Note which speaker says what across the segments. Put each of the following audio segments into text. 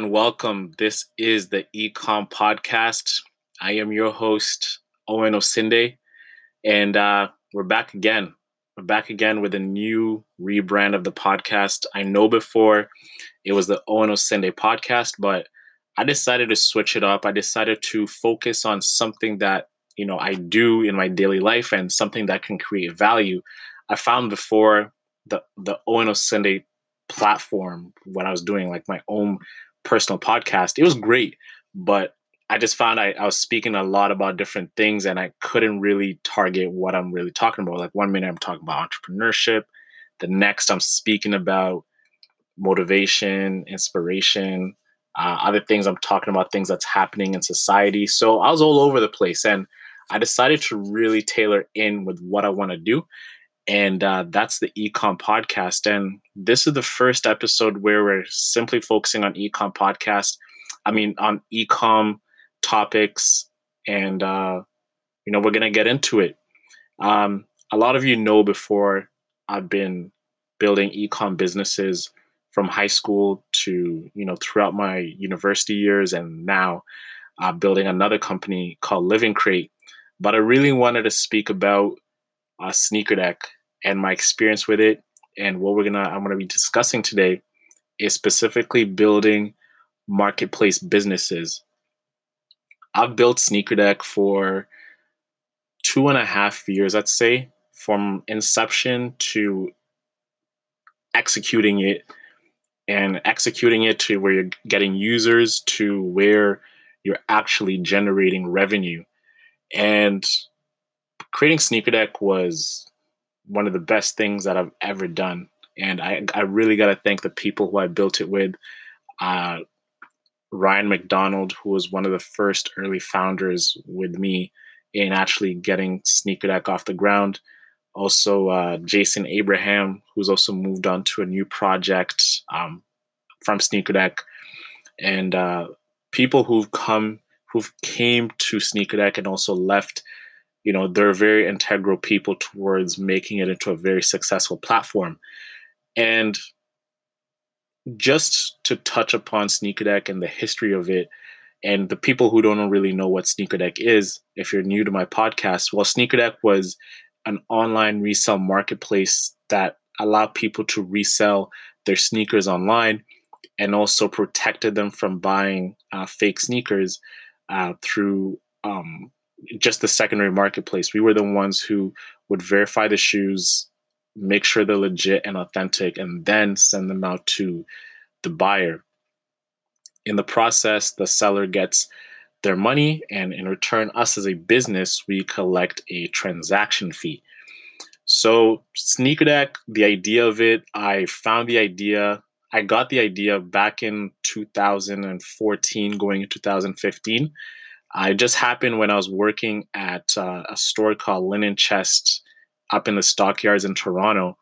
Speaker 1: and welcome. This is the Ecom Podcast. I am your host, Owen Osinde, and uh, we're back again. We're back again with a new rebrand of the podcast. I know before it was the Owen Osinde podcast, but I decided to switch it up. I decided to focus on something that you know I do in my daily life and something that can create value. I found before the the Owen Osinde platform when I was doing like my own personal podcast. It was great, but I just found I, I was speaking a lot about different things and I couldn't really target what I'm really talking about. Like one minute I'm talking about entrepreneurship, the next I'm speaking about motivation, inspiration, uh, other things I'm talking about things that's happening in society. So I was all over the place and I decided to really tailor in with what I want to do and uh, that's the ecom podcast. And this is the first episode where we're simply focusing on ecom podcast. I mean on ecom topics and uh, you know we're gonna get into it. Um, a lot of you know before i've been building ecom businesses from high school to you know throughout my university years and now uh, building another company called living crate. But i really wanted to speak about uh, sneaker deck and my experience with it and what we're gonna I'm gonna be discussing today is specifically building marketplace businesses. I've built Sneaker Deck for two and a half years, I'd say, from inception to executing it and executing it to where you're getting users to where you're actually generating revenue. And creating Sneaker Deck was one of the best things that I've ever done. And I, I really got to thank the people who I built it with. Uh, Ryan McDonald, who was one of the first early founders with me in actually getting Sneaker Deck off the ground. Also, uh, Jason Abraham, who's also moved on to a new project um, from Sneaker Deck, and uh, people who've come, who've came to Sneaker Deck and also left you know they're very integral people towards making it into a very successful platform. And just to touch upon sneaker deck and the history of it and the people who don't really know what sneaker deck is if you're new to my podcast well sneaker deck was an online resale marketplace that allowed people to resell their sneakers online and also protected them from buying uh, fake sneakers uh, through um, just the secondary marketplace. We were the ones who would verify the shoes, make sure they're legit and authentic, and then send them out to the buyer. In the process, the seller gets their money, and in return, us as a business, we collect a transaction fee. So, Sneaker Deck, the idea of it, I found the idea. I got the idea back in 2014, going into 2015 it just happened when I was working at uh, a store called Linen Chest up in the stockyards in Toronto.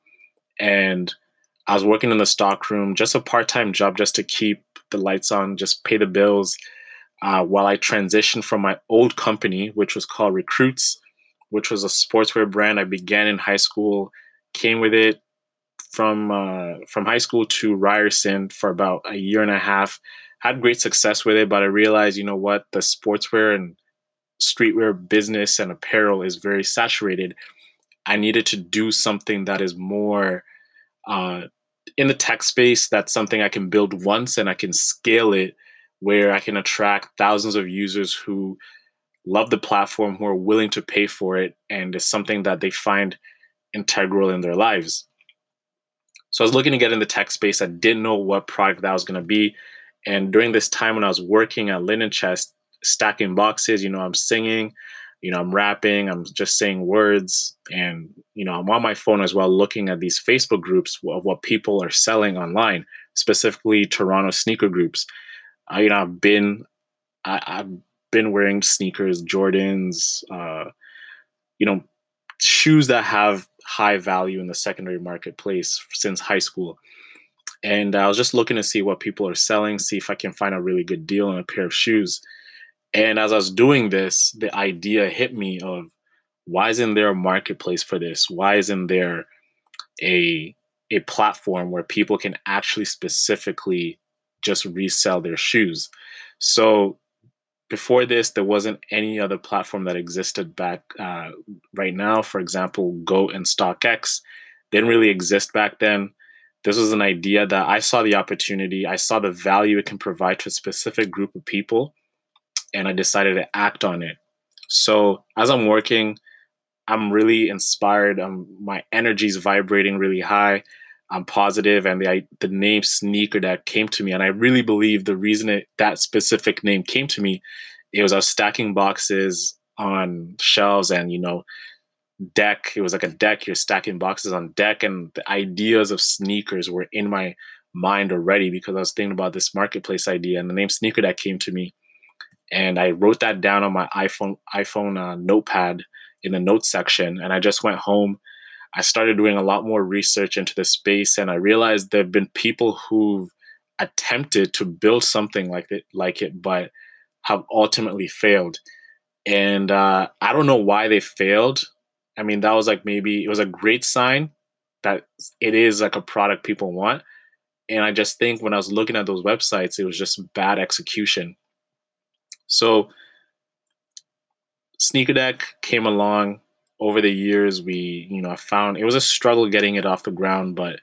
Speaker 1: And I was working in the stockroom, just a part time job, just to keep the lights on, just pay the bills. Uh, while I transitioned from my old company, which was called Recruits, which was a sportswear brand I began in high school, came with it from uh, from high school to Ryerson for about a year and a half had great success with it, but I realized, you know what, the sportswear and streetwear business and apparel is very saturated. I needed to do something that is more uh, in the tech space. That's something I can build once and I can scale it where I can attract thousands of users who love the platform, who are willing to pay for it, and it's something that they find integral in their lives. So I was looking to get in the tech space. I didn't know what product that was going to be. And during this time when I was working at Linen Chest, stacking boxes, you know, I'm singing, you know, I'm rapping, I'm just saying words, and you know, I'm on my phone as well, looking at these Facebook groups of what people are selling online, specifically Toronto sneaker groups. I, you know, I've been, I, have been wearing sneakers, Jordans, uh, you know, shoes that have high value in the secondary marketplace since high school. And I was just looking to see what people are selling, see if I can find a really good deal on a pair of shoes. And as I was doing this, the idea hit me of why isn't there a marketplace for this? Why isn't there a a platform where people can actually specifically just resell their shoes. So before this, there wasn't any other platform that existed back uh, right now. For example, GOAT and StockX didn't really exist back then. This was an idea that I saw the opportunity, I saw the value it can provide to a specific group of people, and I decided to act on it. So as I'm working, I'm really inspired. Um, my energy is vibrating really high. I'm positive, and the I, the name Sneaker Deck came to me, and I really believe the reason it, that specific name came to me, it was I was stacking boxes on shelves, and you know, deck. It was like a deck. You're stacking boxes on deck, and the ideas of sneakers were in my mind already because I was thinking about this marketplace idea, and the name Sneaker Deck came to me, and I wrote that down on my iPhone iPhone uh, notepad in the notes section, and I just went home I started doing a lot more research into the space, and I realized there have been people who've attempted to build something like it, like it, but have ultimately failed. And uh, I don't know why they failed. I mean, that was like maybe it was a great sign that it is like a product people want. And I just think when I was looking at those websites, it was just bad execution. So Sneaker Deck came along over the years we you know i found it was a struggle getting it off the ground but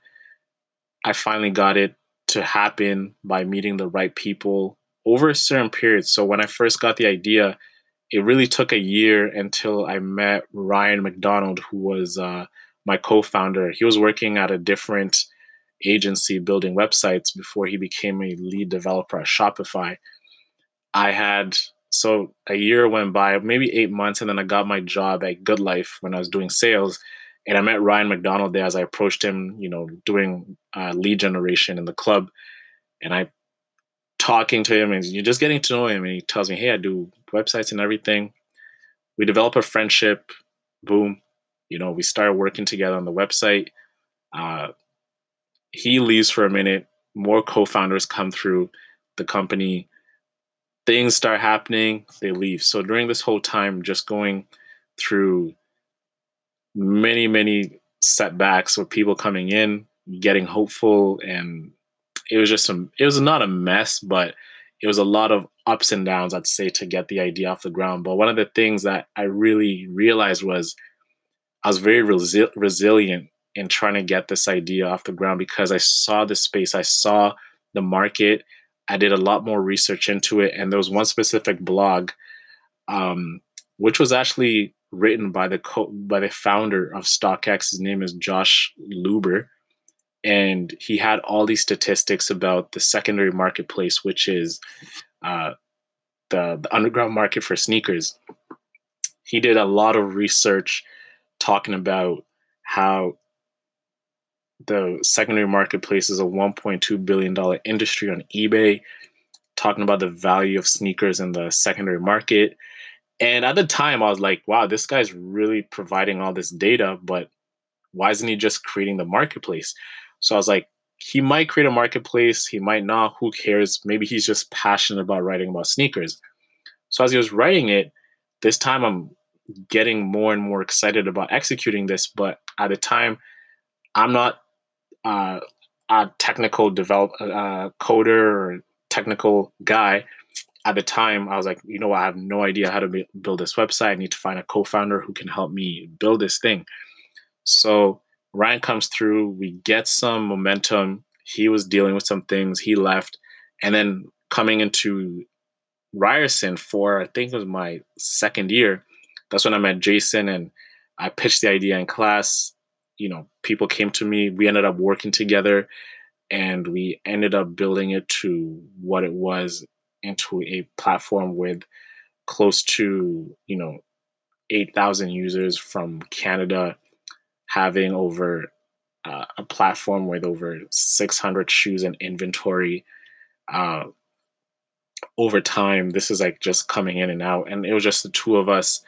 Speaker 1: i finally got it to happen by meeting the right people over a certain period so when i first got the idea it really took a year until i met ryan mcdonald who was uh, my co-founder he was working at a different agency building websites before he became a lead developer at shopify i had so a year went by, maybe eight months, and then I got my job at Good Life when I was doing sales. And I met Ryan McDonald there as I approached him, you know, doing uh, lead generation in the club. And I talking to him, and you're just getting to know him. And he tells me, "Hey, I do websites and everything." We develop a friendship. Boom, you know, we start working together on the website. Uh, he leaves for a minute. More co-founders come through the company things start happening, they leave. So during this whole time, just going through many, many setbacks with people coming in, getting hopeful, and it was just some. It was not a mess, but it was a lot of ups and downs. I'd say to get the idea off the ground. But one of the things that I really realized was I was very resi- resilient in trying to get this idea off the ground because I saw the space, I saw the market, I did a lot more research into it, and there was one specific blog, um, which was actually written by the co- by the founder of StockX. His name is Josh Luber, and he had all these statistics about the secondary marketplace, which is uh, the the underground market for sneakers. He did a lot of research talking about how the secondary marketplace is a 1.2 billion dollar industry on eBay talking about the value of sneakers in the secondary market and at the time I was like wow this guy's really providing all this data but why isn't he just creating the marketplace so I was like he might create a marketplace he might not who cares? Maybe he's just passionate about writing about sneakers. So as he was writing it this time I'm getting more and more excited about executing this but at the time I'm not uh, a technical develop uh, coder or technical guy. At the time i was like you know i have no idea how to be, build this website. I need to find a co-founder who can help me build this thing. So ryan comes through we get some momentum. He was dealing with some things. He left. And then coming into ryerson for i think it was my second year that's when i met jason and i pitched the idea in class. You know, people came to me. We ended up working together and we ended up building it to what it was into a platform with close to, you know, 8,000 users from Canada, having over uh, a platform with over 600 shoes in inventory. Uh, over time, this is like just coming in and out. And it was just the two of us.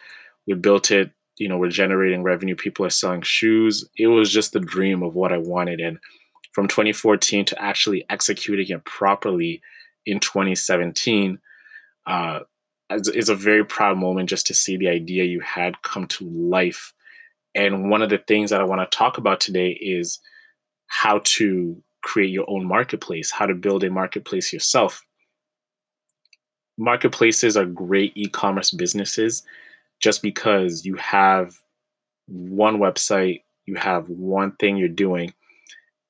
Speaker 1: We built it you know, we're generating revenue. People are selling shoes. It was just the dream of what I wanted. And from 2014 to actually executing it properly in 2017 uh, is a very proud moment just to see the idea you had come to life. And one of the things that I want to talk about today is how to create your own marketplace, how to build a marketplace yourself. Marketplaces are great e commerce businesses just because you have one website, you have one thing you're doing,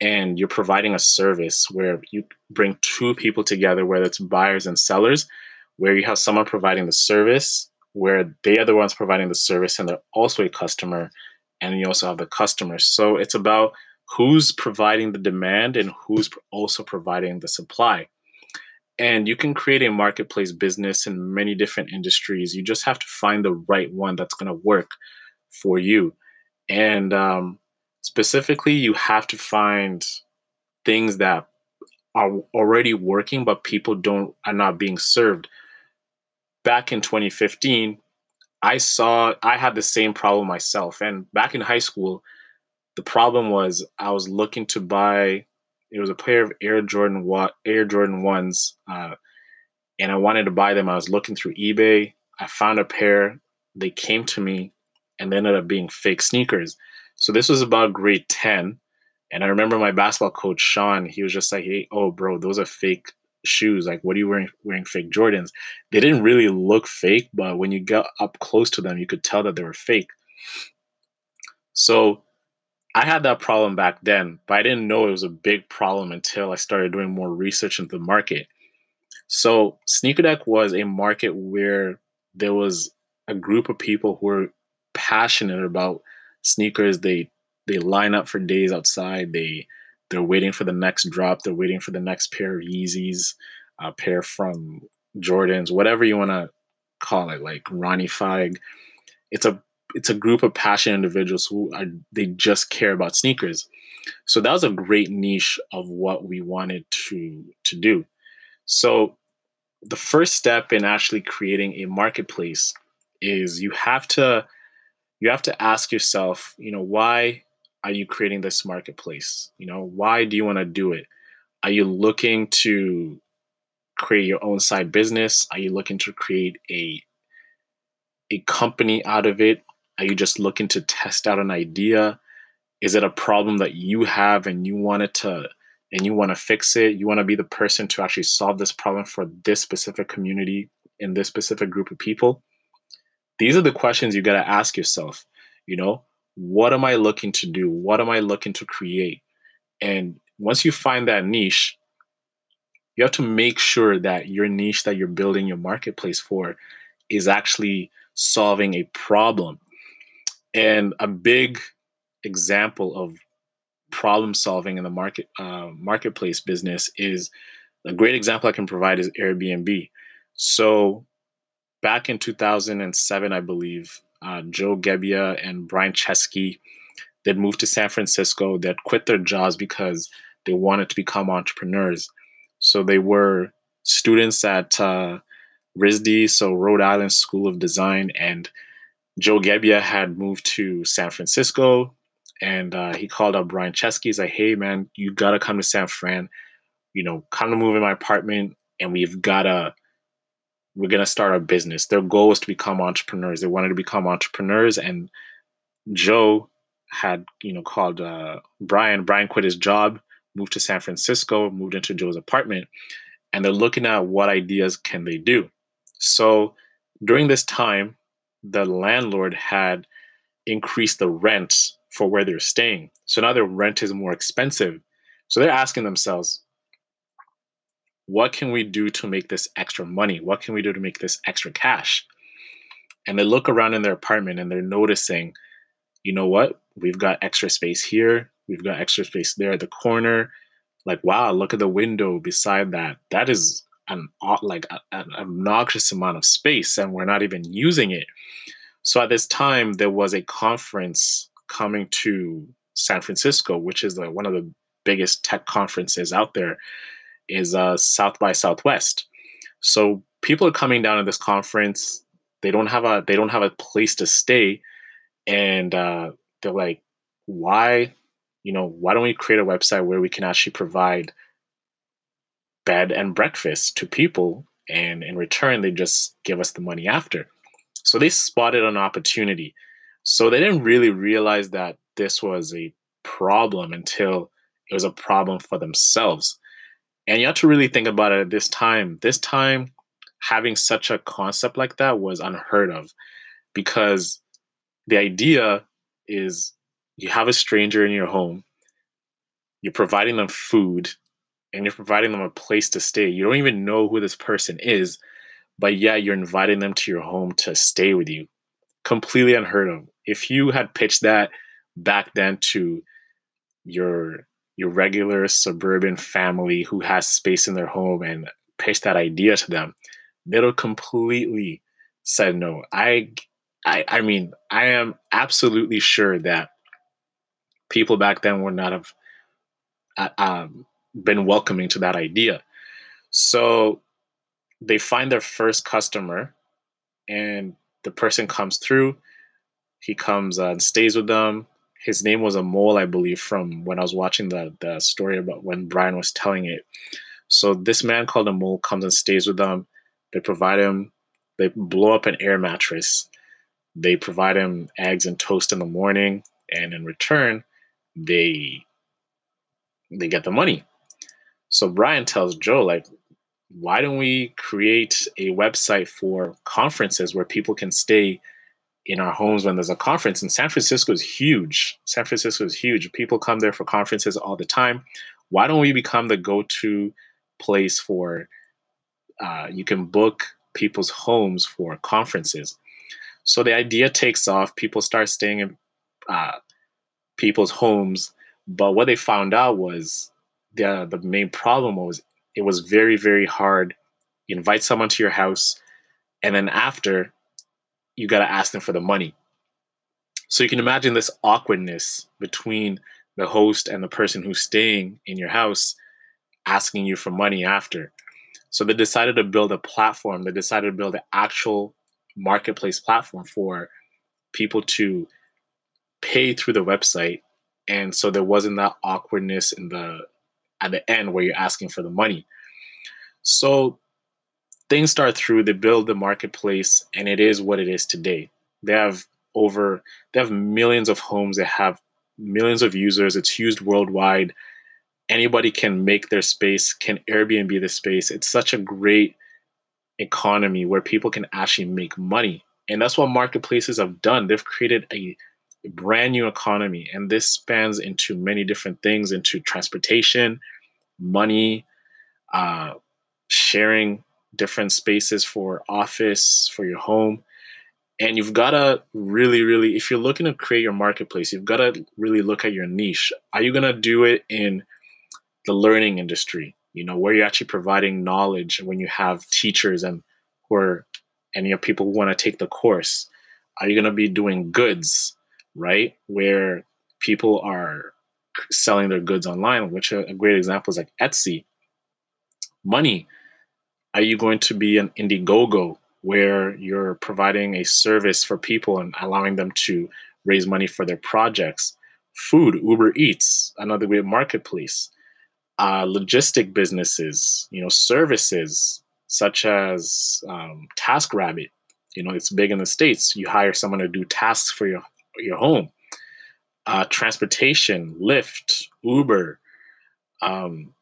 Speaker 1: and you're providing a service where you bring two people together, whether it's buyers and sellers, where you have someone providing the service, where they are the ones providing the service and they're also a customer, and you also have the customers. So it's about who's providing the demand and who's also providing the supply. And you can create a marketplace business in many different industries. You just have to find the right one that's going to work for you. And um, specifically, you have to find things that are already working, but people don't are not being served. Back in 2015, I saw I had the same problem myself. And back in high school, the problem was I was looking to buy. It was a pair of Air Jordan Air Jordan ones, uh, and I wanted to buy them. I was looking through eBay. I found a pair. They came to me, and they ended up being fake sneakers. So this was about grade ten, and I remember my basketball coach Sean. He was just like, "Hey, oh, bro, those are fake shoes. Like, what are you wearing? Wearing fake Jordans? They didn't really look fake, but when you got up close to them, you could tell that they were fake." So I had that problem back then, but I didn't know it was a big problem until I started doing more research into the market. So Sneaker was a market where there was a group of people who were passionate about sneakers. They they line up for days outside. They they're waiting for the next drop. They're waiting for the next pair of Yeezys, a pair from Jordans, whatever you want to call it, like Ronnie Fieg. It's a it's a group of passionate individuals who are they just care about sneakers. So that was a great niche of what we wanted to to do. So the first step in actually creating a marketplace is you have to you have to ask yourself, you know, why are you creating this marketplace? You know, why do you want to do it? Are you looking to create your own side business? Are you looking to create a a company out of it? Are you just looking to test out an idea? Is it a problem that you have and you want it to and you want to fix it? You want to be the person to actually solve this problem for this specific community in this specific group of people? These are the questions you got to ask yourself. You know, what am I looking to do? What am I looking to create? And once you find that niche, you have to make sure that your niche that you're building your marketplace for is actually solving a problem and a big example of problem solving in the market uh, marketplace business is a great example I can provide is Airbnb. So back in 2007, I believe, uh, Joe Gebbia and Brian Chesky they'd moved to San Francisco. They'd quit their jobs because they wanted to become entrepreneurs. So they were students at uh, RISD, so Rhode Island School of Design, and Joe Gebbia had moved to San Francisco and uh, he called up Brian Chesky. He's like, hey, man, you got to come to San Fran. You know, come to move in my apartment and we've got to, we're going to start a business. Their goal was to become entrepreneurs. They wanted to become entrepreneurs. And Joe had, you know, called uh, Brian. Brian quit his job, moved to San Francisco, moved into Joe's apartment. And they're looking at what ideas can they do. So during this time, the landlord had increased the rent for where they're staying. So now their rent is more expensive. So they're asking themselves, what can we do to make this extra money? What can we do to make this extra cash? And they look around in their apartment and they're noticing, you know what? We've got extra space here. We've got extra space there at the corner. Like, wow, look at the window beside that. That is an like an obnoxious amount of space and we're not even using it so at this time there was a conference coming to san francisco which is like one of the biggest tech conferences out there is uh, south by southwest. So people are coming down to this conference. They don't have a they don't have a place to stay. And uh, they're like why you know why don't we create a website where we can actually provide bed and breakfast to people? And in return they just give us the money after. So they spotted an opportunity. So they didn't really realize that this was a problem until it was a problem for themselves. And you have to really think about it at this time. This time, having such a concept like that was unheard of because the idea is you have a stranger in your home, you're providing them food, and you're providing them a place to stay. You don't even know who this person is, but yeah, you're inviting them to your home to stay with you. Completely unheard of. If you had pitched that back then to your your regular suburban family who has space in their home and pitch that idea to them, have completely said no. I, I, I mean, I am absolutely sure that people back then would not have uh, um, been welcoming to that idea. So they find their first customer, and the person comes through. He comes uh, and stays with them his name was Amol, I believe, from when I was watching the the story about when Brian was telling it. So this man called Amol comes and stays with them. They provide him, they blow up an air mattress. They provide him eggs and toast in the morning, and in return, they they get the money. So Brian tells Joe, like, why don't we create a website for conferences where people can stay in our homes when there's a conference. And San Francisco is huge. San Francisco is huge. People come there for conferences all the time. Why don't we become the go-to place for uh, you can book people's homes for conferences? So the idea takes off. People start staying in uh, people's homes, but what they found out was the the main problem was it was very very hard. You invite someone to your house, and then after you got to ask them for the money. So you can imagine this awkwardness between the host and the person who's staying in your house asking you for money after. So they decided to build a platform. They decided to build an actual marketplace platform for people to pay through the website. And so there wasn't that awkwardness in the at the end where you're asking for the money. So things start through they build the marketplace and it is what it is today. They have over they have millions of homes they have millions of users it's used worldwide. Anybody can make their space can airbnb the space. It's such a great economy where people can actually make money. And that's what marketplaces have done. They've created a brand new economy and this spans into many different things into transportation money uh, sharing different spaces for office, for your home. And you've got to really, really, if you're looking to create your marketplace, you've got to really look at your niche. Are you going to do it in the learning industry, you know, where you're actually providing knowledge when you have teachers and who are, and you have people who want to take the course? Are you going to be doing goods, right? Where people are selling their goods online, which a great example is like Etsy. Money are you going to be an Indiegogo where you're providing a service for people and allowing them to raise money for their projects? Food, Uber Eats, another great marketplace. Uh, logistic businesses, you know, services such as um, TaskRabbit. You know, it's big in the states. You hire someone to do tasks for your your home. Uh, transportation, Lyft, Uber, um,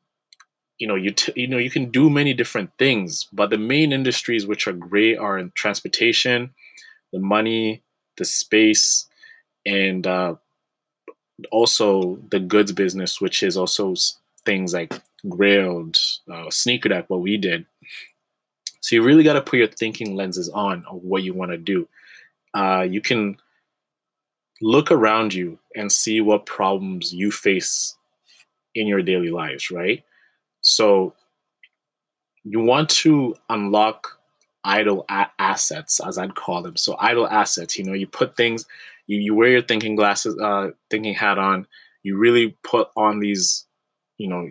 Speaker 1: you know you t- you know you can do many different things but the main industries which are great are in transportation the money the space and uh, also the goods business which is also things like grailed uh, sneaker deck what we did. So you really got to put your thinking lenses on of what you want to do. Uh, you can look around you and see what problems you face in your daily lives right so you want to unlock idle a- assets, as I'd call them. So idle assets, you know, you put things, you, you wear your thinking glasses, uh, thinking hat on. You really put on these, you know,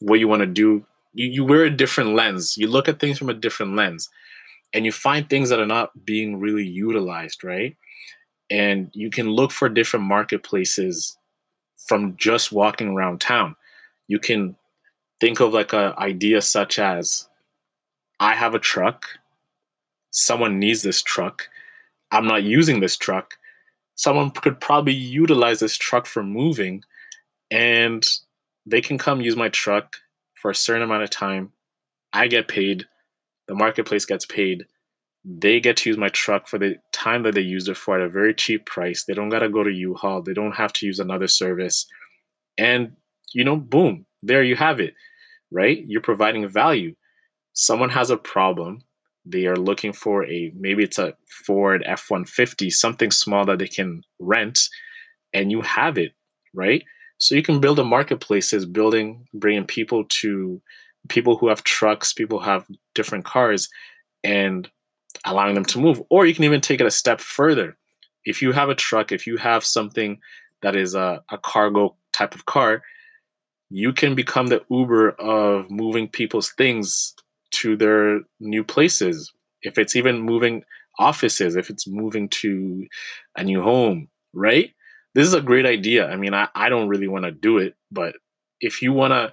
Speaker 1: what you want to do. You, you wear a different lens. You look at things from a different lens, and you find things that are not being really utilized, right? And you can look for different marketplaces from just walking around town. You can think of like an idea such as I have a truck, someone needs this truck, I'm not using this truck. Someone could probably utilize this truck for moving and they can come use my truck for a certain amount of time. I get paid, the marketplace gets paid. They get to use my truck for the time that they used it for at a very cheap price. They don't got to go to U-Haul. They don't have to use another service. And, you know, boom, there you have it, right? You're providing value. Someone has a problem. They are looking for a, maybe it's a Ford F 150, something small that they can rent, and you have it, right? So you can build a marketplace as building, bringing people to people who have trucks, people who have different cars, and allowing them to move. Or you can even take it a step further. If you have a truck, if you have something that is a, a cargo type of car, you can become the Uber of moving people's things to their new places. If it's even moving offices, if it's moving to a new home, right? This is a great idea. I mean, I, I don't really want to do it, but if you want to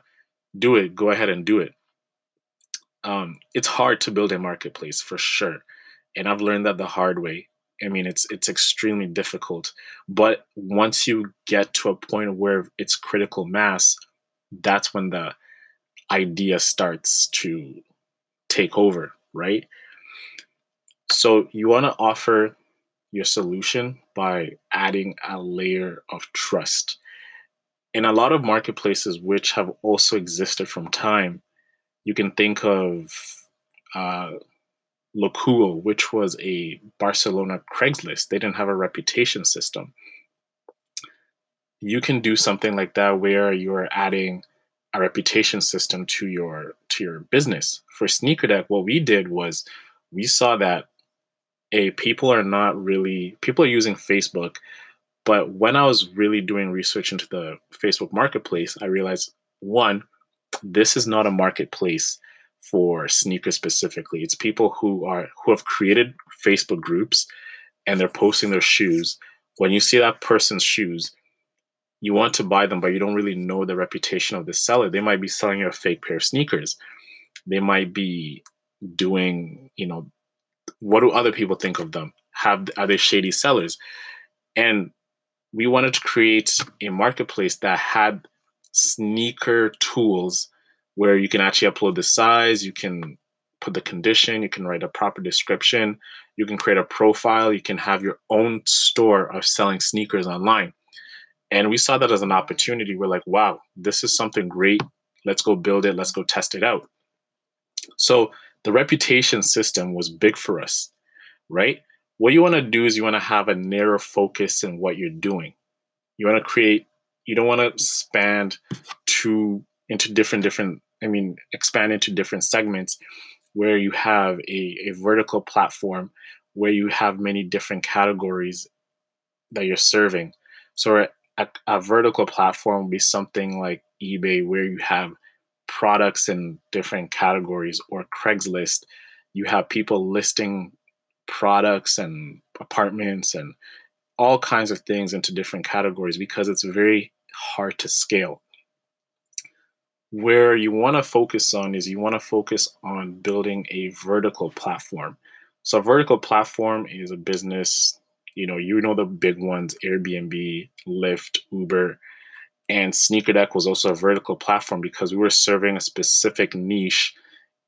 Speaker 1: do it, go ahead and do it. Um, it's hard to build a marketplace for sure. And I've learned that the hard way. I mean, it's it's extremely difficult. But once you get to a point where it's critical mass, that's when the idea starts to take over, right? So you want to offer your solution by adding a layer of trust. In a lot of marketplaces, which have also existed from time, you can think of uh, Loquo, which was a Barcelona Craigslist. They didn't have a reputation system. You can do something like that where you're adding a reputation system to your to your business. For SneakerDeck, what we did was we saw that a people are not really people are using Facebook, but when I was really doing research into the Facebook marketplace, I realized one, this is not a marketplace for sneakers specifically. It's people who are who have created Facebook groups and they're posting their shoes. When you see that person's shoes, you want to buy them, but you don't really know the reputation of the seller. They might be selling you a fake pair of sneakers. They might be doing, you know, what do other people think of them? Have are they shady sellers? And we wanted to create a marketplace that had sneaker tools where you can actually upload the size, you can put the condition, you can write a proper description, you can create a profile, you can have your own store of selling sneakers online. And we saw that as an opportunity. We're like, wow, this is something great. Let's go build it, let's go test it out. So the reputation system was big for us, right? What you want to do is you want to have a narrow focus in what you're doing. You want to create, you don't want to expand to into different different, I mean, expand into different segments where you have a, a vertical platform where you have many different categories that you're serving. So a, a vertical platform would be something like eBay where you have products in different categories or Craigslist, you have people listing products and apartments and all kinds of things into different categories because it's very hard to scale. Where you want to focus on is you want to focus on building a vertical platform. So, a vertical platform is a business, you know, you know the big ones Airbnb, Lyft, Uber and SneakerDeck was also a vertical platform because we were serving a specific niche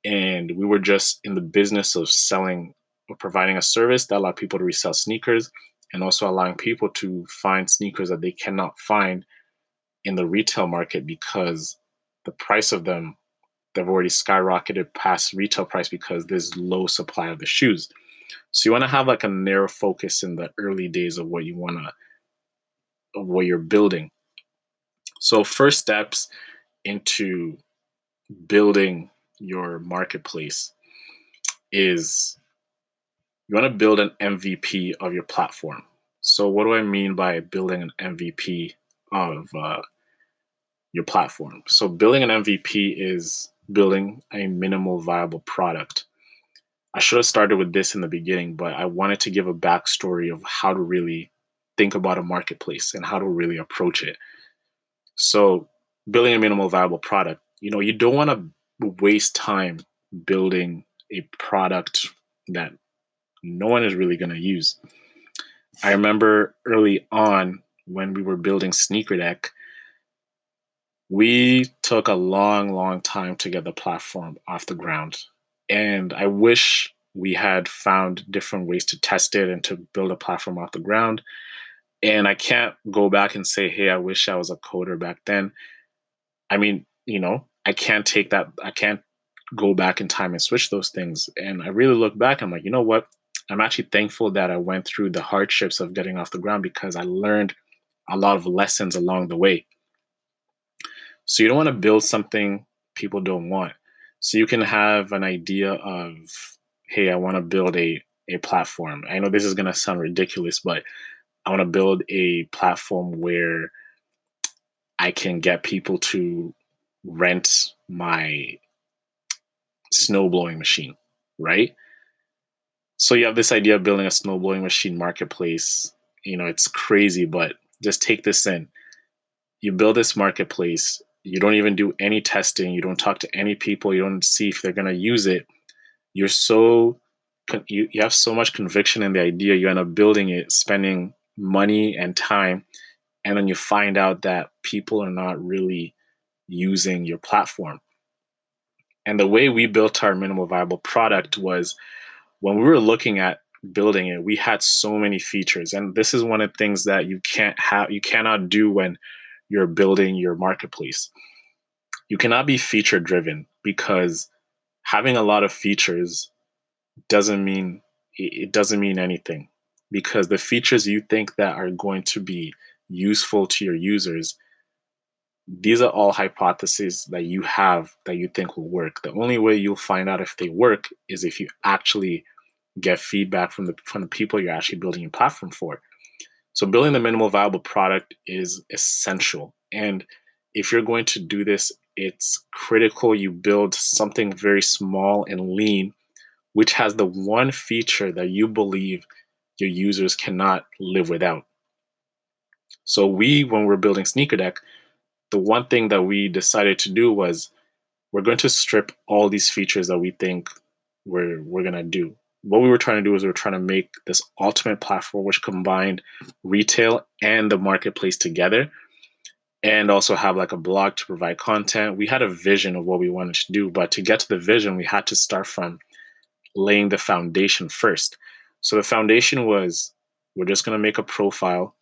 Speaker 1: and we were just in the business of selling or providing a service that allowed people to resell sneakers and also allowing people to find sneakers that they cannot find in the retail market because the price of them they've already skyrocketed past retail price because there's low supply of the shoes so you want to have like a narrow focus in the early days of what you want to of what you're building so, first steps into building your marketplace is you want to build an MVP of your platform. So, what do I mean by building an MVP of uh, your platform? So, building an MVP is building a minimal viable product. I should have started with this in the beginning, but I wanted to give a backstory of how to really think about a marketplace and how to really approach it. So building a minimal viable product, you know, you don't want to waste time building a product that no one is really going to use. I remember early on when we were building SneakerDeck, we took a long, long time to get the platform off the ground. And I wish we had found different ways to test it and to build a platform off the ground. And I can't go back and say, hey, I wish I was a coder back then. I mean, you know, I can't take that, I can't go back in time and switch those things. And I really look back, I'm like, you know what? I'm actually thankful that I went through the hardships of getting off the ground because I learned a lot of lessons along the way. So you don't want to build something people don't want. So you can have an idea of, hey, I want to build a, a platform. I know this is to sound ridiculous, but I want to build a platform where I can get people to rent my snow blowing machine, right? So you have this idea of building a snow blowing machine marketplace. You know, it's crazy, but just take this in. You build this marketplace, you don't even do any testing, you don't talk to any people, you don't see if they're going to use it. You're so you, you have so much conviction in the idea, you end up building it, spending money and time, and then you find out that people are not really using your platform. And the way we built our minimal viable product was when we were looking at building it, we had so many features. And this is one of the things that you can't have, you cannot do when you're building your marketplace. You cannot be feature driven because having a lot of features doesn't mean it doesn't mean anything because the features you think that are going to be useful to your users these are all hypotheses that you have that you think will work. The only way you'll find out if they work is if you actually get feedback from the from the people you're actually building your platform for. So building the minimal viable product is essential. And if you're going to do this, it's critical you build something very small and lean, which has the one feature that you believe your users cannot live without. So we, when we're building Sneaker Deck, the one thing that we decided to do was we're going to strip all these features that we think we're we're gonna do. What we were trying to do is we were trying to make this ultimate platform which combined retail and the marketplace together and also have like a blog to provide content. We had a vision of what we wanted to do, but to get to the vision, we had to start from laying the foundation first. So the foundation was we're just going to make a profile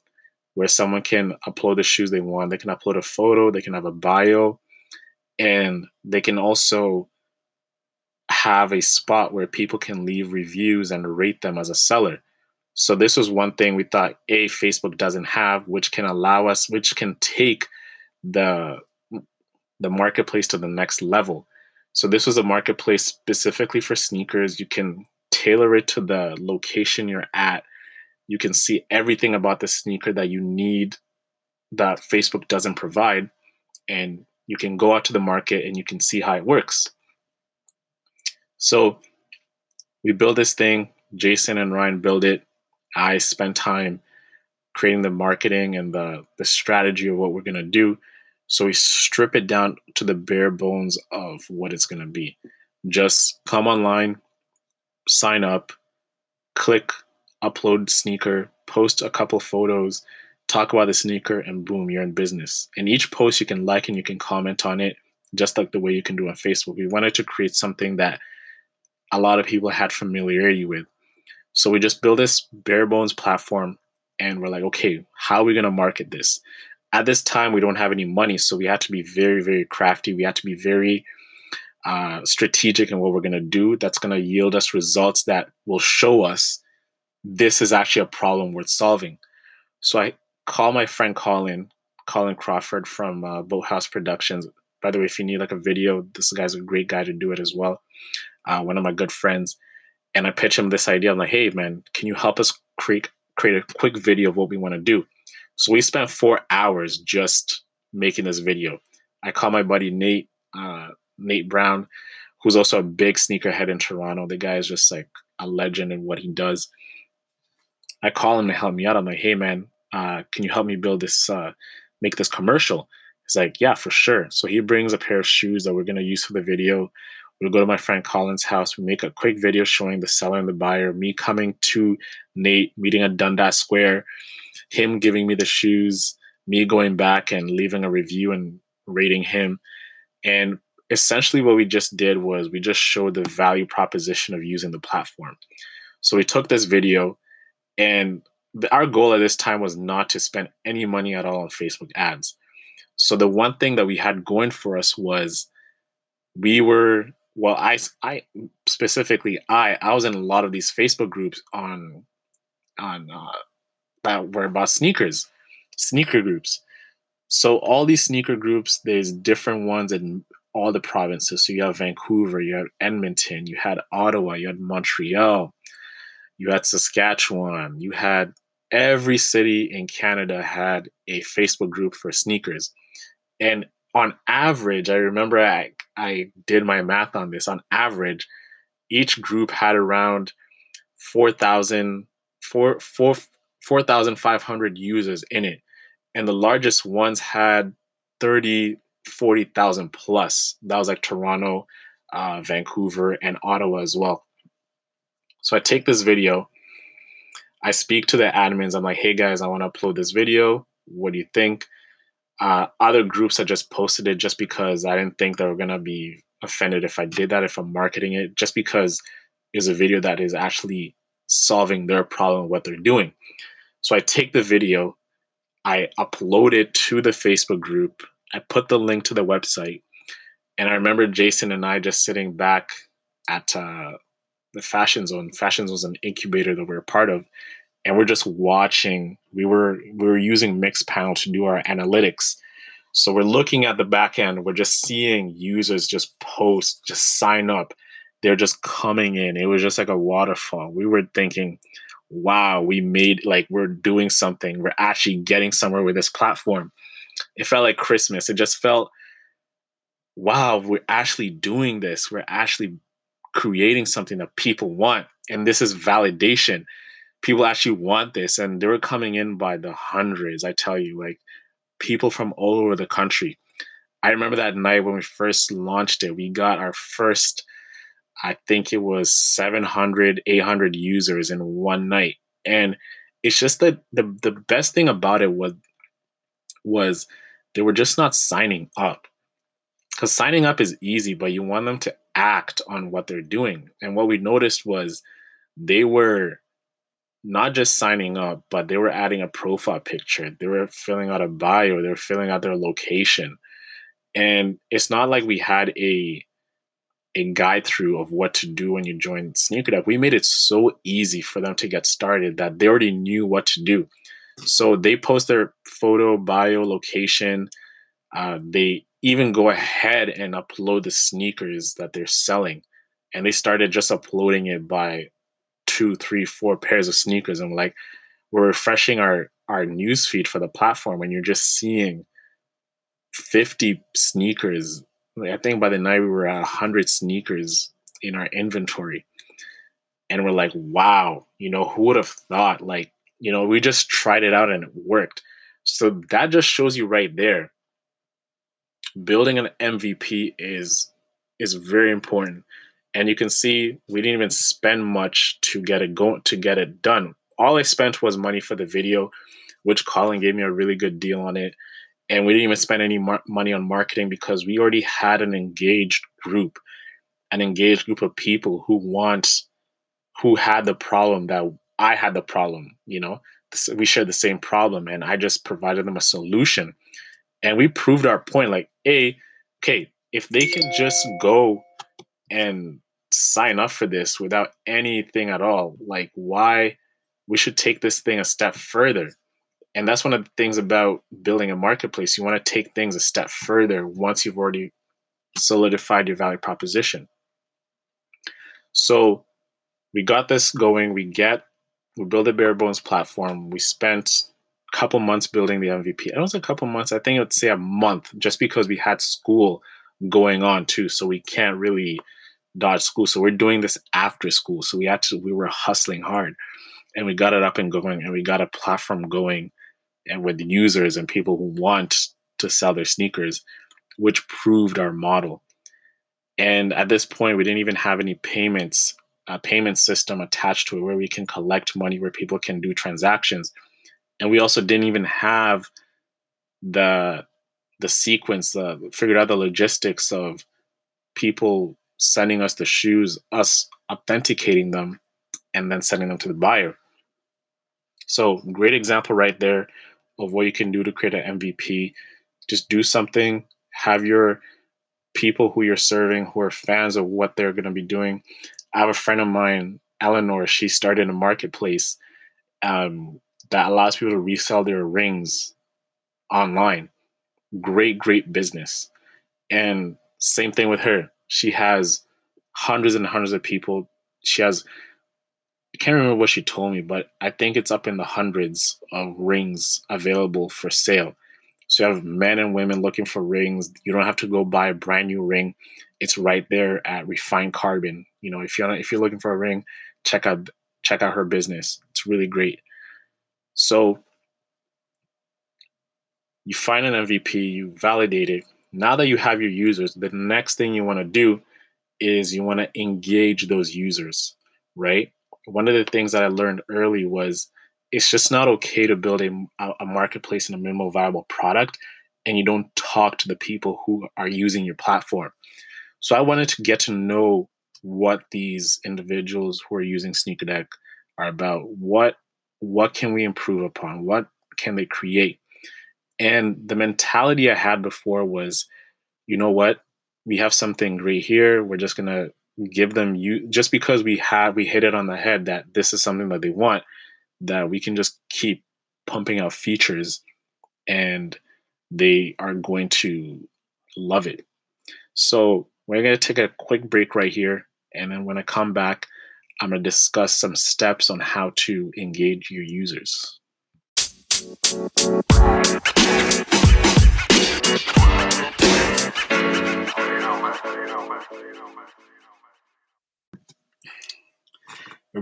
Speaker 1: where someone can upload the shoes they want. They can upload a photo, they can have a bio, and they can also have a spot where people can leave reviews and rate them as a seller. So this was one thing we thought a Facebook doesn't have, which can allow us, which can take the the marketplace to the next level. So this was a marketplace specifically for sneakers. You can tailor it to the location you're at you can see everything about the sneaker that you need that Facebook doesn't provide. And you can go out to the market and you can see how it works. So we build this thing. Jason and Ryan build it. I spend time creating the marketing and the, the strategy of what we're going to do. So we strip it down to the bare bones of what it's going to be. Just come online, sign up, click upload sneaker, post a couple photos, talk about the sneaker, and boom, you're in business. And each post you can like and you can comment on it, just like the way you can do on Facebook. We wanted to create something that a lot of people had familiarity with. So we just built this bare bones platform and we're like, okay, how are we going to market this? At this time, we don't have any money. So we had to be very, very crafty. We had to be very uh, strategic in what we're going to do that's going to yield us results that will show us this is actually a problem worth solving. So I call my friend Colin, Colin Crawford from uh, Boathouse Productions. By the way, if you need like a video, this guy's a great guy to do it as well. Uh, one of my good friends, and I pitch him this idea. I'm like, hey man, can you help us create create a quick video of what we want to do? So we spent four hours just making this video. I call my buddy Nate, uh, Nate Brown, who's also a big sneakerhead in Toronto. The guy is just like a legend in what he does. I call him to help me out. I'm like, hey man, uh, can you help me build this, uh, make this commercial? He's like, yeah, for sure. So he brings a pair of shoes that we're gonna use for the video. We'll go to my friend Colin's house. We make a quick video showing the seller and the buyer, me coming to Nate, meeting at Dundas Square, him giving me the shoes, me going back and leaving a review and rating him. And essentially, what we just did was we just showed the value proposition of using the platform. So we took this video, and the, our goal at this time was not to spend any money at all on Facebook ads. So the one thing that we had going for us was we were well i i specifically i i was in a lot of these facebook groups on on uh that were about sneakers sneaker groups. So all these sneaker groups there's different ones in all the provinces. So you have vancouver you have edmonton you had ottawa you had montreal you had saskatchewan you had every city in canada had a facebook group for sneakers. And on average, I remember I, I did my math on this. On average, each group had around 4,000 4, 4, 4,500 users in it. And the largest ones had 30, 40,000 plus. That was like Toronto, uh, Vancouver, and Ottawa as well. So I take this video, I speak to the admins. I'm like, hey guys, I want to upload this video. What do you think? Uh, other groups have just posted it just because I didn't think they were gonna be offended if I did that, if I'm marketing it, just because it's a video that is actually solving their problem, what they're doing. So I take the video, I upload it to the Facebook group, I put the link to the website, and I remember Jason and I just sitting back at uh, the Fashion Zone. Fashion Zone was an incubator that we are part of, and we're just watching. We were we were using mixpanel to do our analytics. So we're looking at the back end. We're just seeing users just post just sign up. They're just coming in. It was just like a waterfall. We were thinking wow we made like we're doing something. We're actually getting somewhere with this platform. It felt like christmas. It just felt wow we're actually doing this. We're actually creating something that people want. And this is validation people actually want this and they were coming in by the hundreds i tell you like people from all over the country. I remember that night when we first launched it we got our first i think it was 700 800 users in one night. And it's just that the, the best thing about it was was they were just not signing up. Because signing up is easy but you want them to act on what they're doing. And what we noticed was they were not just signing up, but they were adding a profile picture. They were filling out a bio. They were filling out their location. And it's not like we had a a guide through of what to do when you join Sneaker We made it so easy for them to get started that they already knew what to do. So they post their photo, bio, location. Uh, they even go ahead and upload the sneakers that they're selling. And they started just uploading it by two, three, four pairs of sneakers, and like we're refreshing our our news feed for the platform, and you're just seeing fifty sneakers. Like I think by the night we were at hundred sneakers in our inventory, and we're like, wow, you know, who would have thought? Like, you know, we just tried it out and it worked. So that just shows you right there. Building an MVP is is very important and you can see we didn't even spend much to get it going to get it done. All i spent was money for the video which colin gave me a really good deal on it. And we didn't even spend any mar- money on marketing because we already had an engaged group an engaged group of people who want who had the problem that i had the problem you know? We shared the same problem and i just provided them a solution. And we proved our point like a okay if they can just go and sign up for this without anything at all. Like, why we should take this thing a step further. And that's one of the things about building a marketplace. You want to take things a step further once you've already solidified your value proposition. So we got this going. We get, we build a bare bones platform. We spent a couple months building the MVP. It was a couple months. I think I would say a month just because we had school going on too. So we can't really Dodge School. So we're doing this after school. So we had to, we were hustling hard and we got it up and going and we got a platform going and with users and people who want to sell their sneakers, which proved our model. And at this point, we didn't even have any payments, a payment system attached to it where we can collect money, where people can do transactions. And we also didn't even have the the sequence, uh, figured out the logistics of people sending us the shoes, us authenticating them, and then sending them to the buyer. So, great example right there of what you can do to create an MVP. Just do something, have your people who you're serving who are fans of what they're going to be doing. I have a friend of mine, Eleanor, she started a marketplace um, that allows people to resell their rings online. Great, great business. And same thing with her. She has hundreds and hundreds of people. She has, I can't remember what she told me, but I think it's up in the hundreds of rings available for sale. So you have men and women looking for rings. You don't have to go buy a brand new ring. It's right there at Refined Carbon. You know, if you're if you're looking for a ring, check out check out her business. It's really great. So you find an MVP, you validate it. Now that you have your users, the next thing you want to do is you want to engage those users, right? One of the things that I learned early was it's just not okay to build a, a marketplace and a minimal viable product and you don't talk to the people who are using your platform. So I wanted to get to know what these individuals who are using Sneaker Deck are about. What what can we improve upon? What can they create? And the mentality I had before was, you know what? We have something great here. We're just gonna give them you just because we have we hit it on the head that this is something that they want, that we can just keep pumping out features and they are going to love it. So we're to take a quick break right here. And then when I come back, I'm to discuss some steps on how to engage your users. We're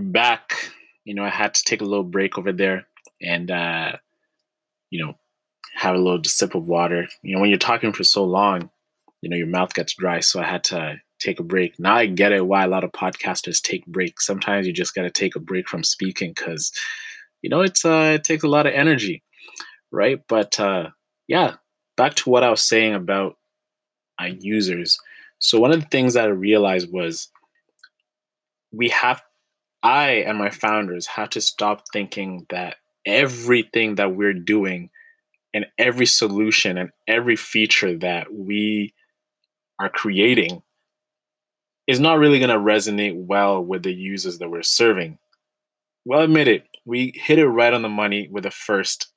Speaker 1: back. You know, I had to take a little break over there and, uh, you know, have a little sip of water. You know, when you're talking for so long, you know, your mouth gets dry. So I had to take a break. Now I get it why a lot of podcasters take breaks. Sometimes you just got to take a break from speaking because, you know, it's uh, it takes a lot of energy, right? But uh, yeah, back to what I was saying about uh, users. So one of the things that I realized was we have, I and my founders have to stop thinking that everything that we're doing and every solution and every feature that we are creating is not really going to resonate well with the users that we're serving. Well, admit it, we hit it right on the money with the first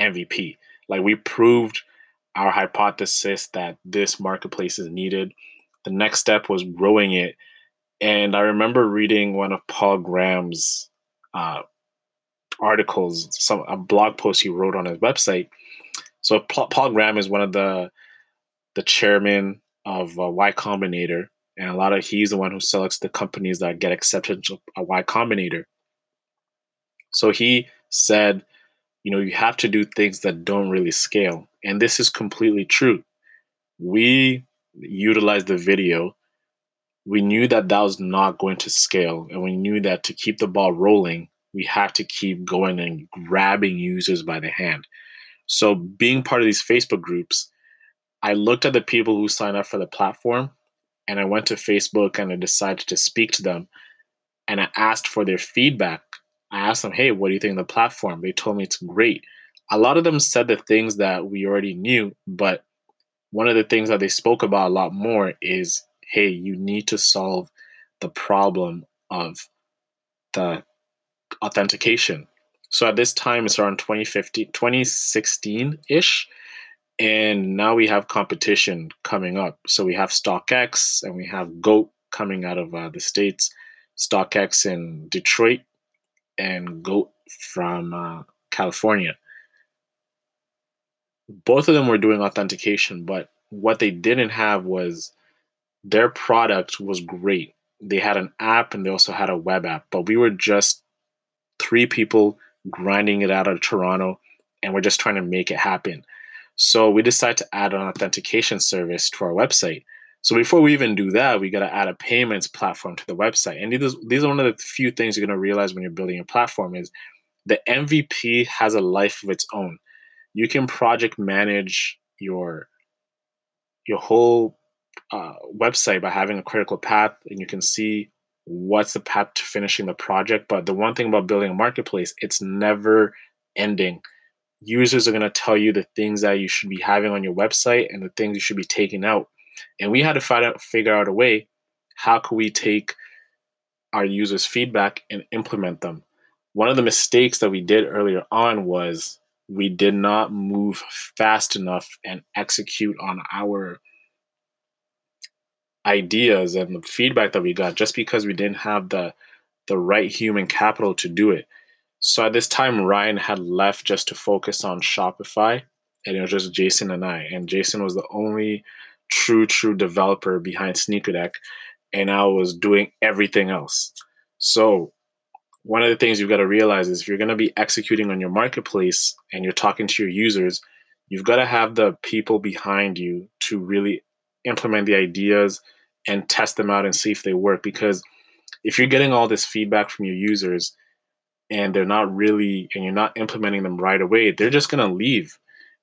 Speaker 1: MVP. Like we proved our hypothesis that this marketplace is needed. The next step was growing it. And I remember reading one of Paul Graham's uh, articles, some a blog post he wrote on his website. So Paul Graham is one of the the chairman of uh, Y Combinator, and a lot of he's the one who selects the companies that get accepted to Y Combinator. So he said, you know, you have to do things that don't really scale, and this is completely true. We utilized the video. We knew that that was not going to scale, and we knew that to keep the ball rolling, we had to keep going and grabbing users by the hand. So, being part of these Facebook groups, I looked at the people who signed up for the platform and I went to Facebook and I decided to speak to them and I asked for their feedback. I asked them, hey, what do you think of the platform? They told me it's great. A lot of them said the things that we already knew, but one of the things that they spoke about a lot more is hey, you need to solve the problem of the authentication. So at this time, it's around 2015, 2016 ish and now we have competition coming up. So we have StockX and we have Goat coming out of uh, the states, StockX in Detroit, and Goat from uh, California. Both of them were doing authentication, but what they didn't have was their product was great. They had an app and they also had a web app, but we were just three people grinding it out of Toronto and we're just trying to make it happen. So we decided to add an authentication service to our website. So before we even do that, we got to add a payments platform to the website. And these, these are one of the few things you're going to realize when you're building a platform is the MVP has a life of its own. You can project manage your your whole uh, website by having a critical path and you can see what's the path to finishing the project. But the one thing about building a marketplace, it's never ending. Users are going to tell you the things that you should be having on your website and the things you should be taking out. And we had to find out, figure out a way how could we take our users' feedback and implement them. One of the mistakes that we did earlier on was we did not move fast enough and execute on our ideas and the feedback that we got just because we didn't have the the right human capital to do it. So at this time Ryan had left just to focus on Shopify and it was just Jason and I and Jason was the only true true developer behind Sneaker Deck and I was doing everything else. So one of the things you've got to realize is if you're going to be executing on your marketplace and you're talking to your users, you've got to have the people behind you to really implement the ideas and test them out and see if they work. Because if you're getting all this feedback from your users and they're not really, and you're not implementing them right away, they're just going to leave.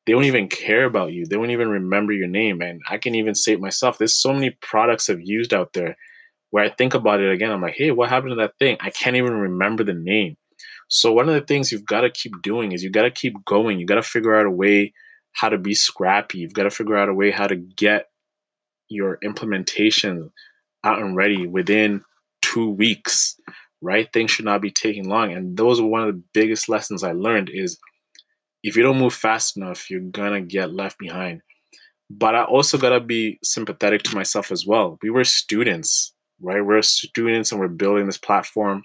Speaker 1: They don't even care about you. They won't even remember your name. And I can even say it myself. There's so many products I've used out there where I think about it again. I'm like, hey, what happened to that thing? I can't even remember the name. So one of the things you've got to keep doing is you've got to keep going. You've got to figure out a way how to be scrappy. You've got to figure out a way how to get your implementation out and ready within two weeks right things should not be taking long and those are one of the biggest lessons i learned is if you don't move fast enough you're gonna get left behind. But i also gotta be sympathetic to myself as well. We were students right? We're students and we're building this platform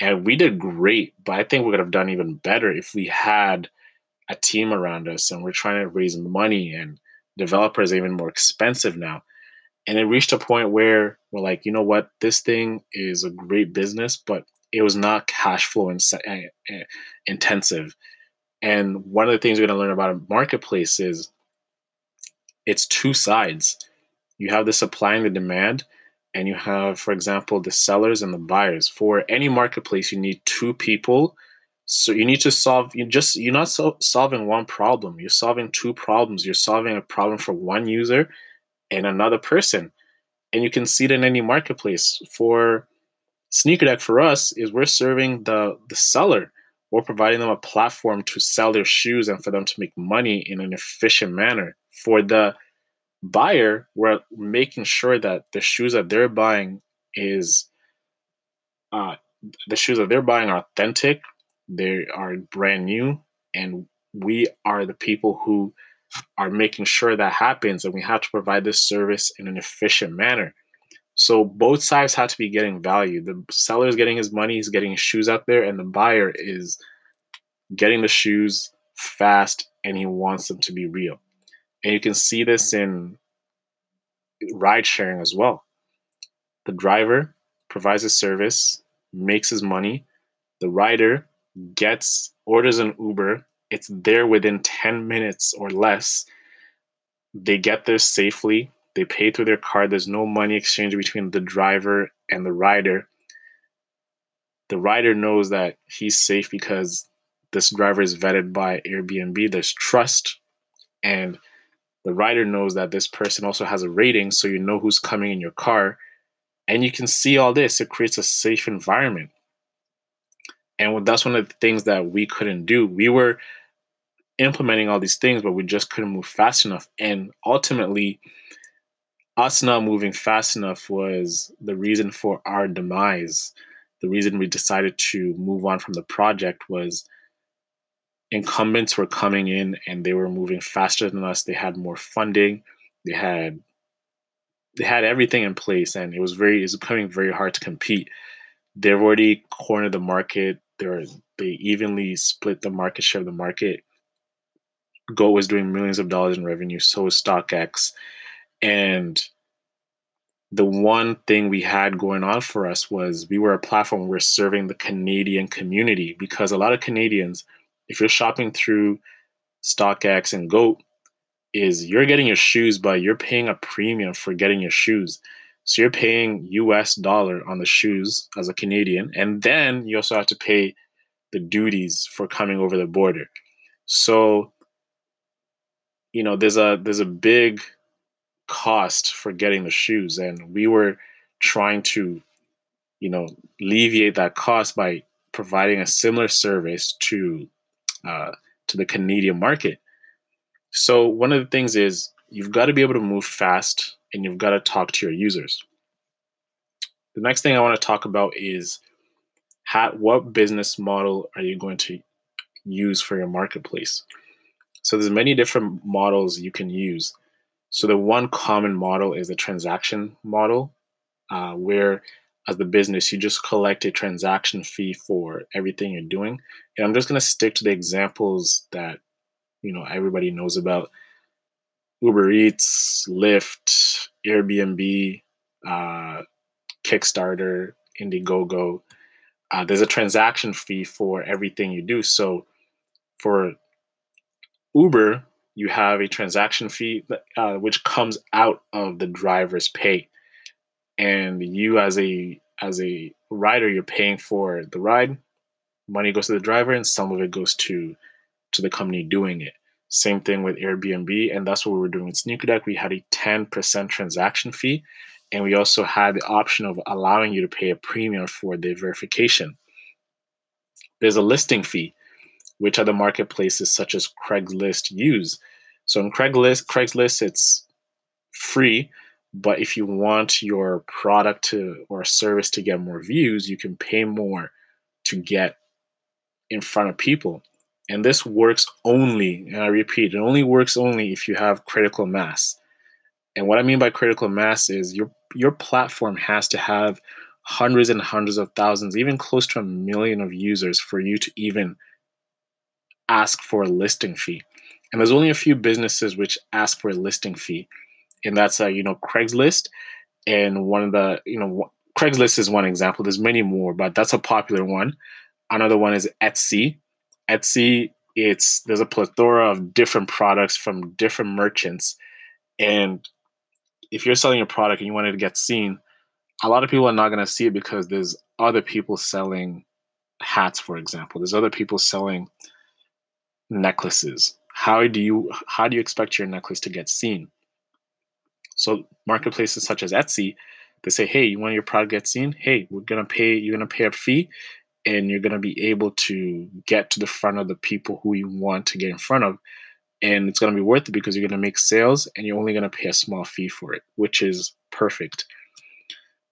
Speaker 1: and we did great but i think we could have done even better if we had a team around us and we're trying to raise money and developers are even more expensive now. And it reached a point where we're like, you know what, this thing is a great business, but it was not cash flow in- eh, eh, intensive. And one of the things we're going to learn about a marketplace is it's two sides. You have the supply and the demand, and you have, for example, the sellers and the buyers. For any marketplace, you need two people. So you need to solve. You just you're not so, solving one problem. You're solving two problems. You're solving a problem for one user and another person. And you can see it in any marketplace. For Sneaker Deck, for us, is we're serving the the seller. We're providing them a platform to sell their shoes and for them to make money in an efficient manner. For the buyer, we're making sure that the shoes that they're buying is uh, the shoes that they're buying are authentic, they are brand new, and we are the people who are making sure that happens and we have to provide this service in an efficient manner so both sides have to be getting value. The seller is getting his money he's getting his shoes out there and the buyer is getting the shoes fast and he wants them to be real. And you can see this in ride sharing as well. The driver provides a service makes his money. The rider gets orders an uber. It's there within 10 minutes or less. They get there safely. They pay through their card. There's no money exchange between the driver and the rider. The rider knows that he's safe because this driver is vetted by Airbnb. There's trust. And the rider knows that this person also has a rating, so you know who's coming in your car. And you can see all this. It creates a safe environment. And that's one of the things that we couldn't do. We were implementing all these things, but we just couldn't move fast enough. And ultimately, us not moving fast enough was the reason for our demise. The reason we decided to move on from the project was incumbents were coming in and they were moving faster than us. They had more funding. They had they had everything in place and it was very it was becoming very hard to compete. They've already cornered the market. They're they evenly split the market share of the market GOAT was doing millions of dollars in revenue, so was StockX. And the one thing we had going on for us was we were a platform where we are serving the Canadian community because a lot of Canadians, if you're shopping through StockX and GOAT, is you're getting your shoes, but you're paying a premium for getting your shoes. So you're paying US dollar on the shoes as a Canadian, and then you also have to pay the duties for coming over the border. So you know there's a there's a big cost for getting the shoes and we were trying to you know alleviate that cost by providing a similar service to uh, to the Canadian market. So one of the things is you've got to be able to move fast and you've got to talk to your users. The next thing I want to talk about is how, what business model are you going to use for your marketplace? So there's many different models you can use. So the one common model is the transaction model, uh, where as the business you just collect a transaction fee for everything you're doing. And I'm just to stick to the examples that you know everybody knows about: Uber Eats, Lyft, Airbnb, uh, Kickstarter, Indiegogo. Uh, there's a transaction fee for everything you do. So for Uber, you have a transaction fee uh, which comes out of the driver's pay, and you as a as a rider, you're paying for the ride. Money goes to the driver, and some of it goes to to the company doing it. Same thing with Airbnb, and that's what we were doing with Sneaker Deck. We had a 10% transaction fee, and we also had the option of allowing you to pay a premium for the verification. There's a listing fee which other marketplaces such as Craigslist use. So in Craigslist, Craigslist it's free, but if you want your product to or service to get more views, you can pay more to get in front of people. And this works only, and I repeat, it only works only if you have critical mass. And what I mean by critical mass is your your platform has to have hundreds and hundreds of thousands, even close to a million of users for you to even ask for a listing fee. And there's only a few businesses which ask for a listing fee. And that's, uh, you know, Craigslist. And one of the, you know, Craigslist is one example. There's many more, but that's a popular one. Another one is Etsy. Etsy, it's there's a plethora of different products from different merchants. And if you're selling a product and you want it to get seen, a lot of people are not going to see it because there's other people selling hats, for example. There's other people selling necklaces. How do you how do you expect your necklace to get seen? So marketplaces such as Etsy, they say, hey, you want your product to get seen? Hey, we're gonna pay you're gonna pay a fee and you're gonna be able to get to the front of the people who you want to get in front of. And it's gonna be worth it because you're gonna make sales and you're only gonna pay a small fee for it, which is perfect.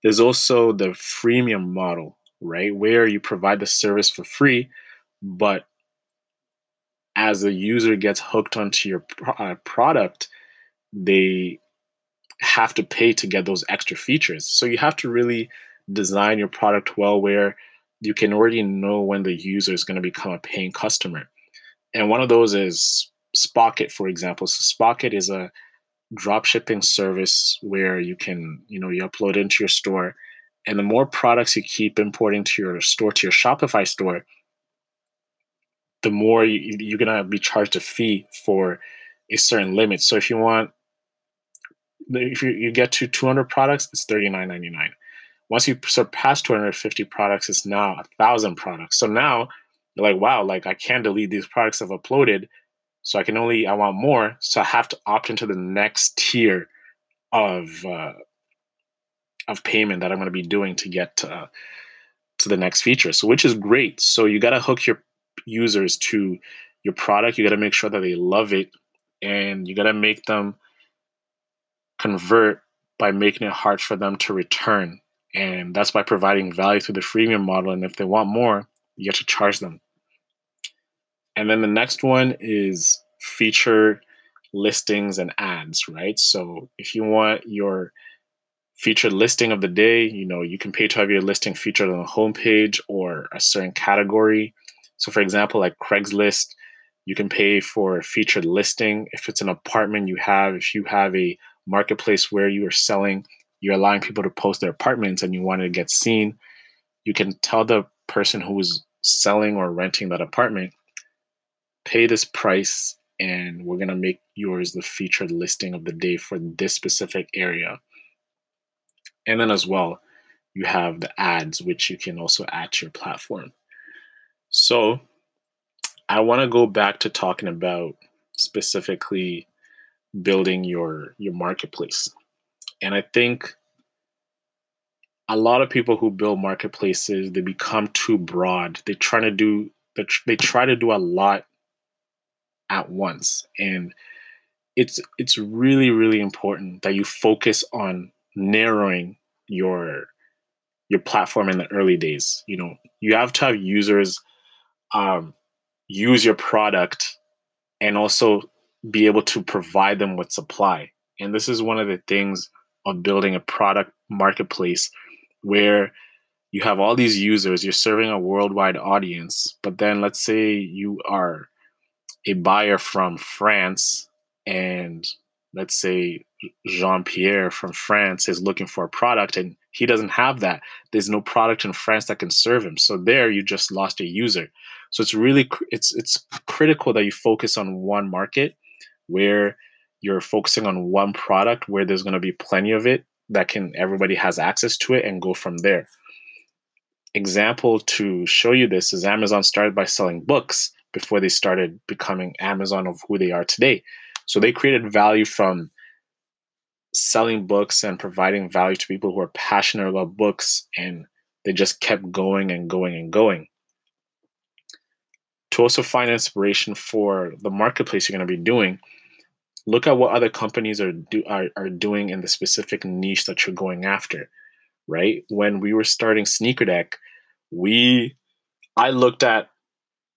Speaker 1: There's also the freemium model, right? Where you provide the service for free, but as the user gets hooked onto your uh, product, they have to pay to get those extra features. So you have to really design your product well where you can already know when the user is going to become a paying customer. And one of those is Spocket, for example. So Spocket is a drop shipping service where you can, you know, you upload into your store. And the more products you keep importing to your store, to your Shopify store, the more you, going to be charged a fee for a certain limit. So if you want, if you, you get to 200 products, it's $39.99. Once you surpass 250 products, it's now a thousand products. So now you're like, wow, like I can't delete these products I've uploaded. So I can only, I want more. So I have to opt into the next tier of, uh, of payment that I'm going to be doing to get to, to the next feature. So which is great. So you got to hook your users to your product. You got to make sure that they love it and you got to make them convert by making it hard for them to return. And that's by providing value through the freemium model. And if they want more, you have to charge them. And then the next one is feature listings and ads, right? So if you want your featured listing of the day, you know, you can pay to have your listing featured on the homepage or a certain category. So, for example, like Craigslist, you can pay for featured listing. If it's an apartment you have, if you have a marketplace where you are selling, you're allowing people to post their apartments and you want to get seen, you can tell the person who is selling or renting that apartment, pay this price and we're going to make yours the featured listing of the day for this specific area. And then as well, you have the ads, which you can also add to your platform. So I want to go back to talking about specifically building your your marketplace. And I think a lot of people who build marketplaces they become too broad. They try to do they try to do a lot at once and it's it's really really important that you focus on narrowing your your platform in the early days you know you have to have users um, use your product and also be able to provide them with supply. And this is one of the things of building a product marketplace where you have all these users you're serving a worldwide audience but then let's say you are a buyer from france and let's say Jean Pierre from France is looking for a product and he doesn't have that. There's no product in France that can serve him. So there you just lost a user. So it's really it's it's critical that you focus on one market where you're focusing on one product where there's going to be plenty of it that can everybody has access to it and go from there. Example to show you this is Amazon started by selling books before they started becoming Amazon of who they are today. So they created value from selling books and providing value to people who are passionate about books and they just kept going and going and going. To also find inspiration for the marketplace you're going to be doing, look at what other companies are do are, are doing in the specific niche that you're going after. Right? When we were starting Sneaker Deck, we I looked at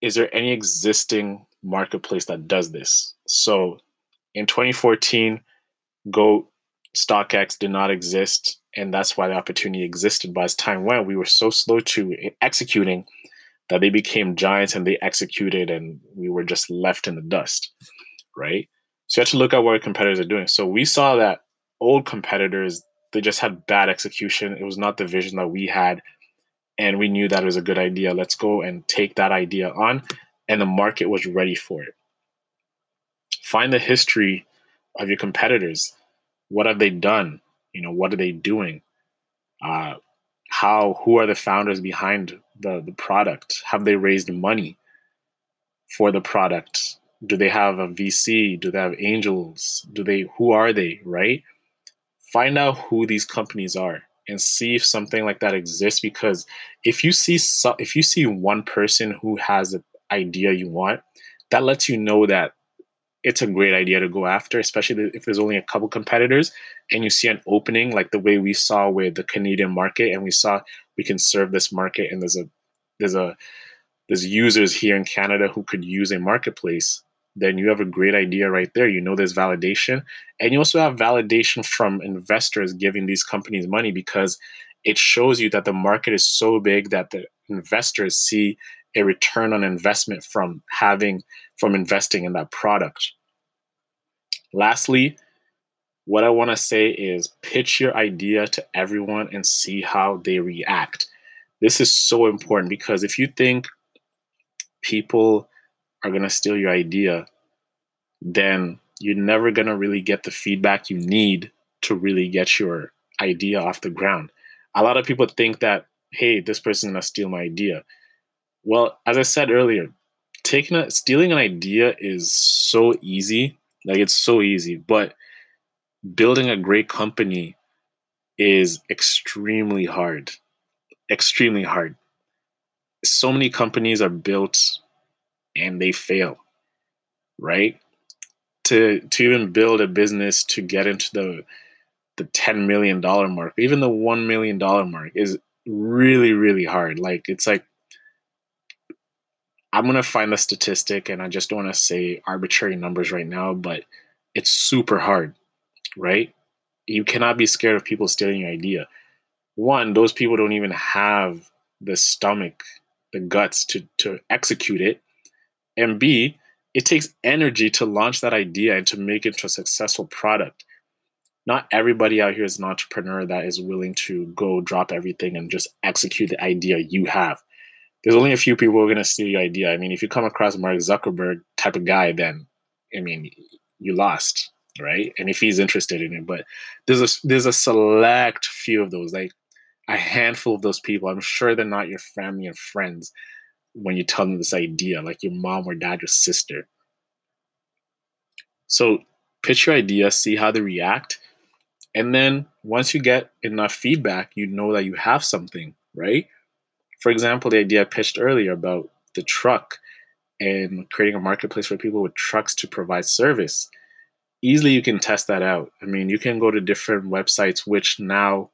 Speaker 1: is there any existing marketplace that does this? So in 2014, GOAT StockX did not exist, and that's why the opportunity existed. But as time went, we were so slow to executing that they became giants and they executed, and we were just left in the dust, right? So you have to look at what our competitors are doing. So we saw that old competitors they just had bad execution. It was not the vision that we had, and we knew that it was a good idea. Let's go and take that idea on, and the market was ready for it find the history of your competitors. What have they done? You know, what are they doing? Uh, how who are the founders behind the, the product? Have they raised money for the product? Do they have a VC? Do they have angels? Do they who are they, right? Find out who these companies are and see if something like that exists because if you see if you see one person who has an idea you want, that lets you know that it's a great idea to go after, especially if there's only a couple competitors and you see an opening like the way we saw with the Canadian market and we saw we can serve this market and there's a there's a there's users here in Canada who could use a marketplace, then you have a great idea right there. You know there's validation. And you also have validation from investors giving these companies money because it shows you that the market is so big that the investors see a return on investment from having from investing in that product. Lastly, what I want to say is pitch your idea to everyone and see how they react. This is so important because if you think people are going to steal your idea, then you're never going to really get the feedback you need to really get your idea off the ground. A lot of people think that, hey, this person's going to steal my idea. Well, as I said earlier, taking a stealing an idea is so easy. Like it's so easy, but building a great company is extremely hard. Extremely hard. So many companies are built and they fail. Right? To to even build a business to get into the the 10 million dollar mark, even the 1 million dollar mark is really really hard. Like it's like I'm gonna find the statistic, and I just don't want to say arbitrary numbers right now, but it's super hard, right? You cannot be scared of people stealing your idea. One, those people don't even have the stomach, the guts to to execute it, and B, it takes energy to launch that idea and to make it to a successful product. Not everybody out here is an entrepreneur that is willing to go drop everything and just execute the idea you have there's only a few people who are going to steal your idea. I mean, if you come across Mark Zuckerberg type of guy, then I mean, you lost, right? And if he's interested in it, but there's a there's a select few of those, like a handful of those people. I'm sure they're not your family and friends when you tell them this idea, like your mom or dad, your sister. So pitch your idea, see how they react. And then once you get enough feedback, you know that you have something, right? For example, the idea I pitched earlier about the truck and creating a marketplace for people with trucks to provide service. Easily, you can test that out. I mean, you can go to different websites which now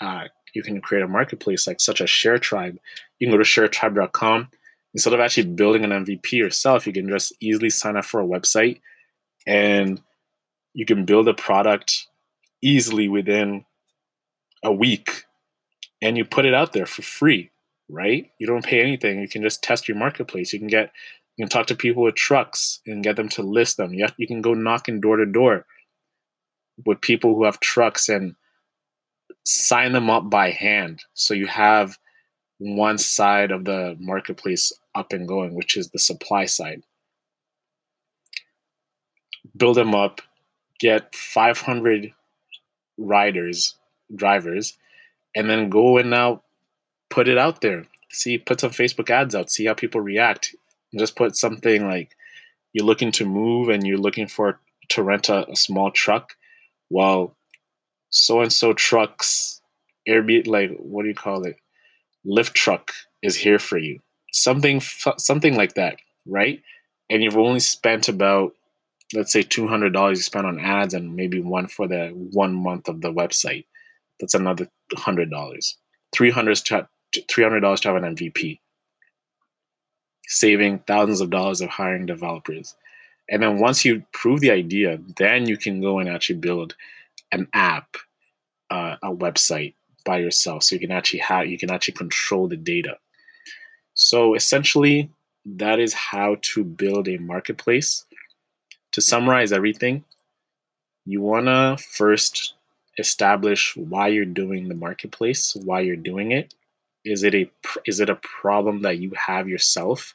Speaker 1: uh, you can create a marketplace like such as ShareTribe. You can go to sharetribe.com. Instead of actually building an MVP yourself, you can just easily sign up for a website and you can build a product easily within a week and you put it out there for free, right? You don't pay anything. You can just test your marketplace. You can get you can talk to people with trucks and get them to list them. You, have, you can go knocking door to door with people who have trucks and sign them up by hand. So you have one side of the marketplace up and going, which is the supply side. Build them up, get 500 riders, drivers, and then go and now put it out there. See, put some Facebook ads out. See how people react. Just put something like you're looking to move and you're looking for to rent a, a small truck. Well, so and so trucks, Airbnb, like what do you call it? Lyft truck is here for you. Something, something like that, right? And you've only spent about let's say $200 you spend on ads and maybe one for the one month of the website that's another $100 $300 $300 to have an MVP, saving thousands of dollars of hiring developers. And then once you prove the idea, then you can go and actually build an app, uh, a website by yourself. So you can actually have you can actually control the data. So essentially, that is how to build a marketplace. To summarize everything, you wanna first establish why you're doing the marketplace, why you're doing it. Is it a is it a problem that you have yourself?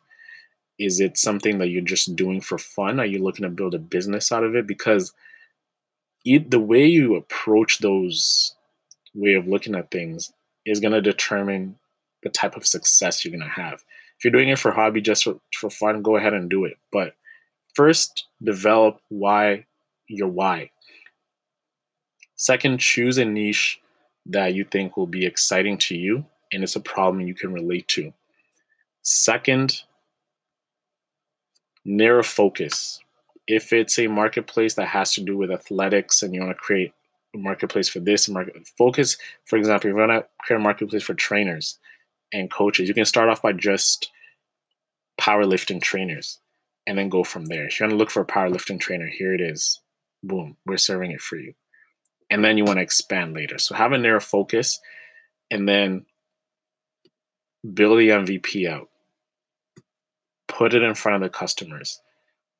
Speaker 1: Is it something that you're just doing for fun? Are you looking to build a business out of it? Because it, the way you approach those way of looking at things is going to determine the type of success you're going to have. If you're doing it for hobby, just for, for fun, go ahead and do it. But first, develop why your why. Second, choose a niche that you think will be exciting to you and it's a problem you can relate to. Second, narrow focus. If it's a marketplace that has to do with athletics and you want to create a marketplace for this market focus for example you want to create a marketplace for trainers and coaches you can start off by just powerlifting trainers and then go from there. If you want to look for a powerlifting trainer here it is. Boom we're serving it for you. And then you want to expand later. So have a narrow focus and then build the mvp out. Put it in front of the customers.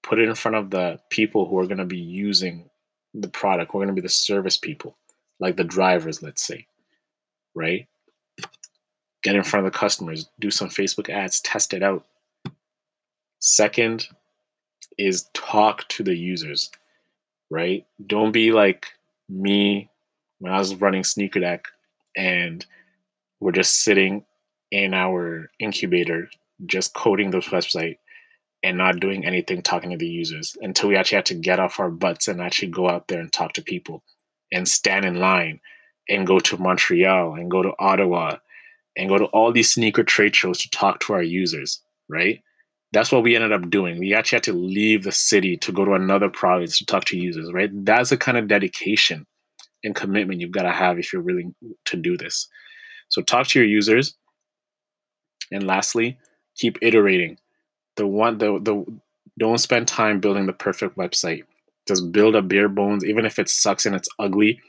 Speaker 1: Put it in front of the people who are going to be using the product who are going to be the service people like the drivers let's say right? Get in front of the customers do some facebook ads test it out. Second is talk to the users right? Don't be like me when i was running sneaker deck and we're just sitting in our incubator just coding the website and not doing anything talking to the users until we actually had to get off our butts and actually go out there and talk to people and stand in line and go to Montreal and go to Ottawa and go to all these sneaker trade shows to talk to our users, right? That's what we ended up doing. We actually had to leave the city to go to another province to talk to users, right? That's the kind of dedication and commitment you've got to have if you're willing to do this. So talk to your users. And lastly, keep iterating the one the the don't spend time building the perfect website. Just build a bare bones, even if it sucks and it's ugly,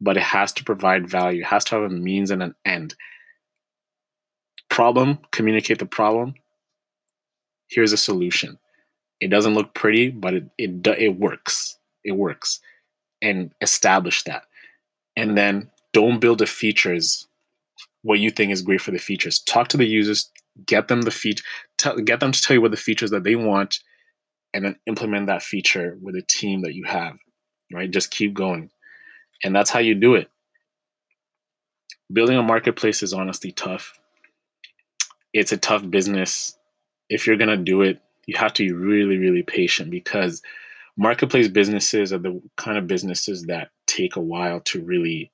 Speaker 1: but it has to provide value. It has to have a means and an end. Problem, communicate the problem. Here's a solution. It doesn't look pretty, but it it it works. It works. And establish that. And then don't build the features what you think is great for the features. Talk to the users, get them the feature, get them to tell you what the features that they want, and then implement that feature with a team that you have. Right? Just keep going, and that's how you do it. Building a marketplace is honestly tough. It's a tough business. If you're gonna do it, you have to be really, really patient because marketplace businesses are the kind of businesses that take a while to really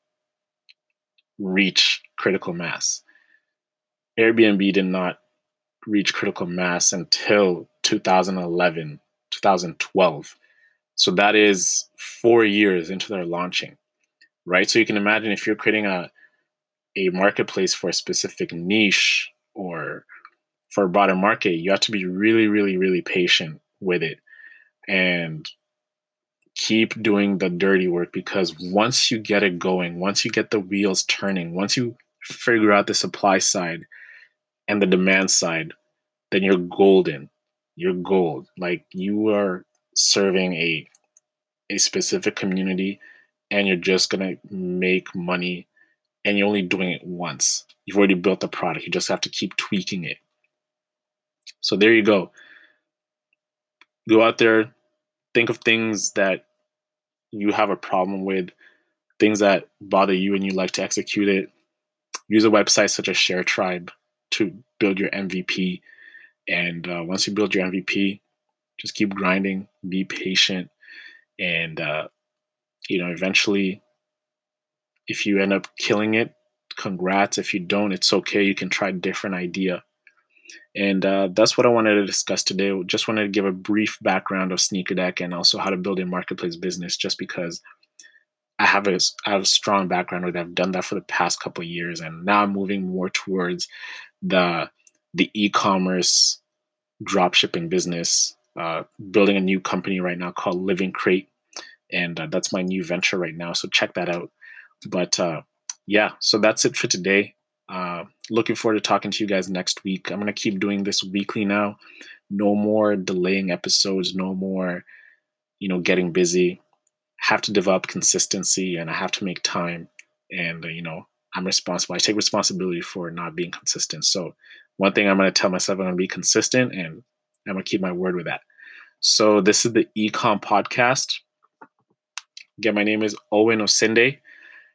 Speaker 1: reach critical mass. Airbnb did not reach critical mass until 2011, 2012. So that is four years into their launching, right? So you can imagine if you're creating a a marketplace for a specific niche or for a broader market, you have to be really, really, really patient with it and keep doing the dirty work because once you get it going, once you get the wheels turning, once you figure out the supply side and the demand side, then you're golden. You're gold. Like you are serving a a specific community and you're just gonna make money and you're only doing it once. You've already built the product. You just have to keep tweaking it. So there you go. Go out there, think of things that you have a problem with, things that bother you and you like to execute it. Use a website such as ShareTribe to build your MVP. And uh, once you build your MVP, just keep grinding, be patient, and uh, you know eventually if you end up killing it congrats. If you don't it's okay. You can try a different idea. And uh, that's what i wanted to discuss today. Just wanted to give a brief background of Sneaker Deck and also how to build a marketplace business just because i have a, I have a strong background with it i've done that for the past couple years and now i'm moving more towards the the e-commerce drop shipping business uh, building a new company right now called Living Crate and uh, that's my new venture right now so check that out but uh, yeah, so that's it for today. Uh, looking forward to talking to you guys next week. I'm to keep doing this weekly now. No more delaying episodes, no more, you know, getting busy. Have to develop consistency and I have to make time. And, you know, I'm responsible. I take responsibility for not being consistent. So, one thing I'm going to tell myself, I'm going to be consistent and I'm going to keep my word with that. So, this is the Ecom Podcast. Again, my name is Owen Osinde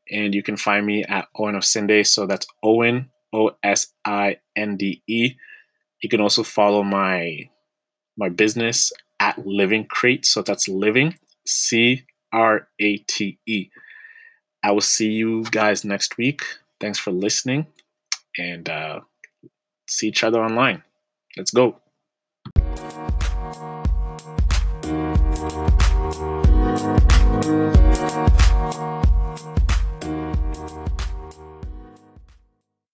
Speaker 1: and you can find me at Owen Osinde. So that's Owen O S I N D E. You can also follow my my business at Living Crate. So that's Living C R A T E. I will see you guys next week. Thanks for listening, and uh, see each other online. Let's go.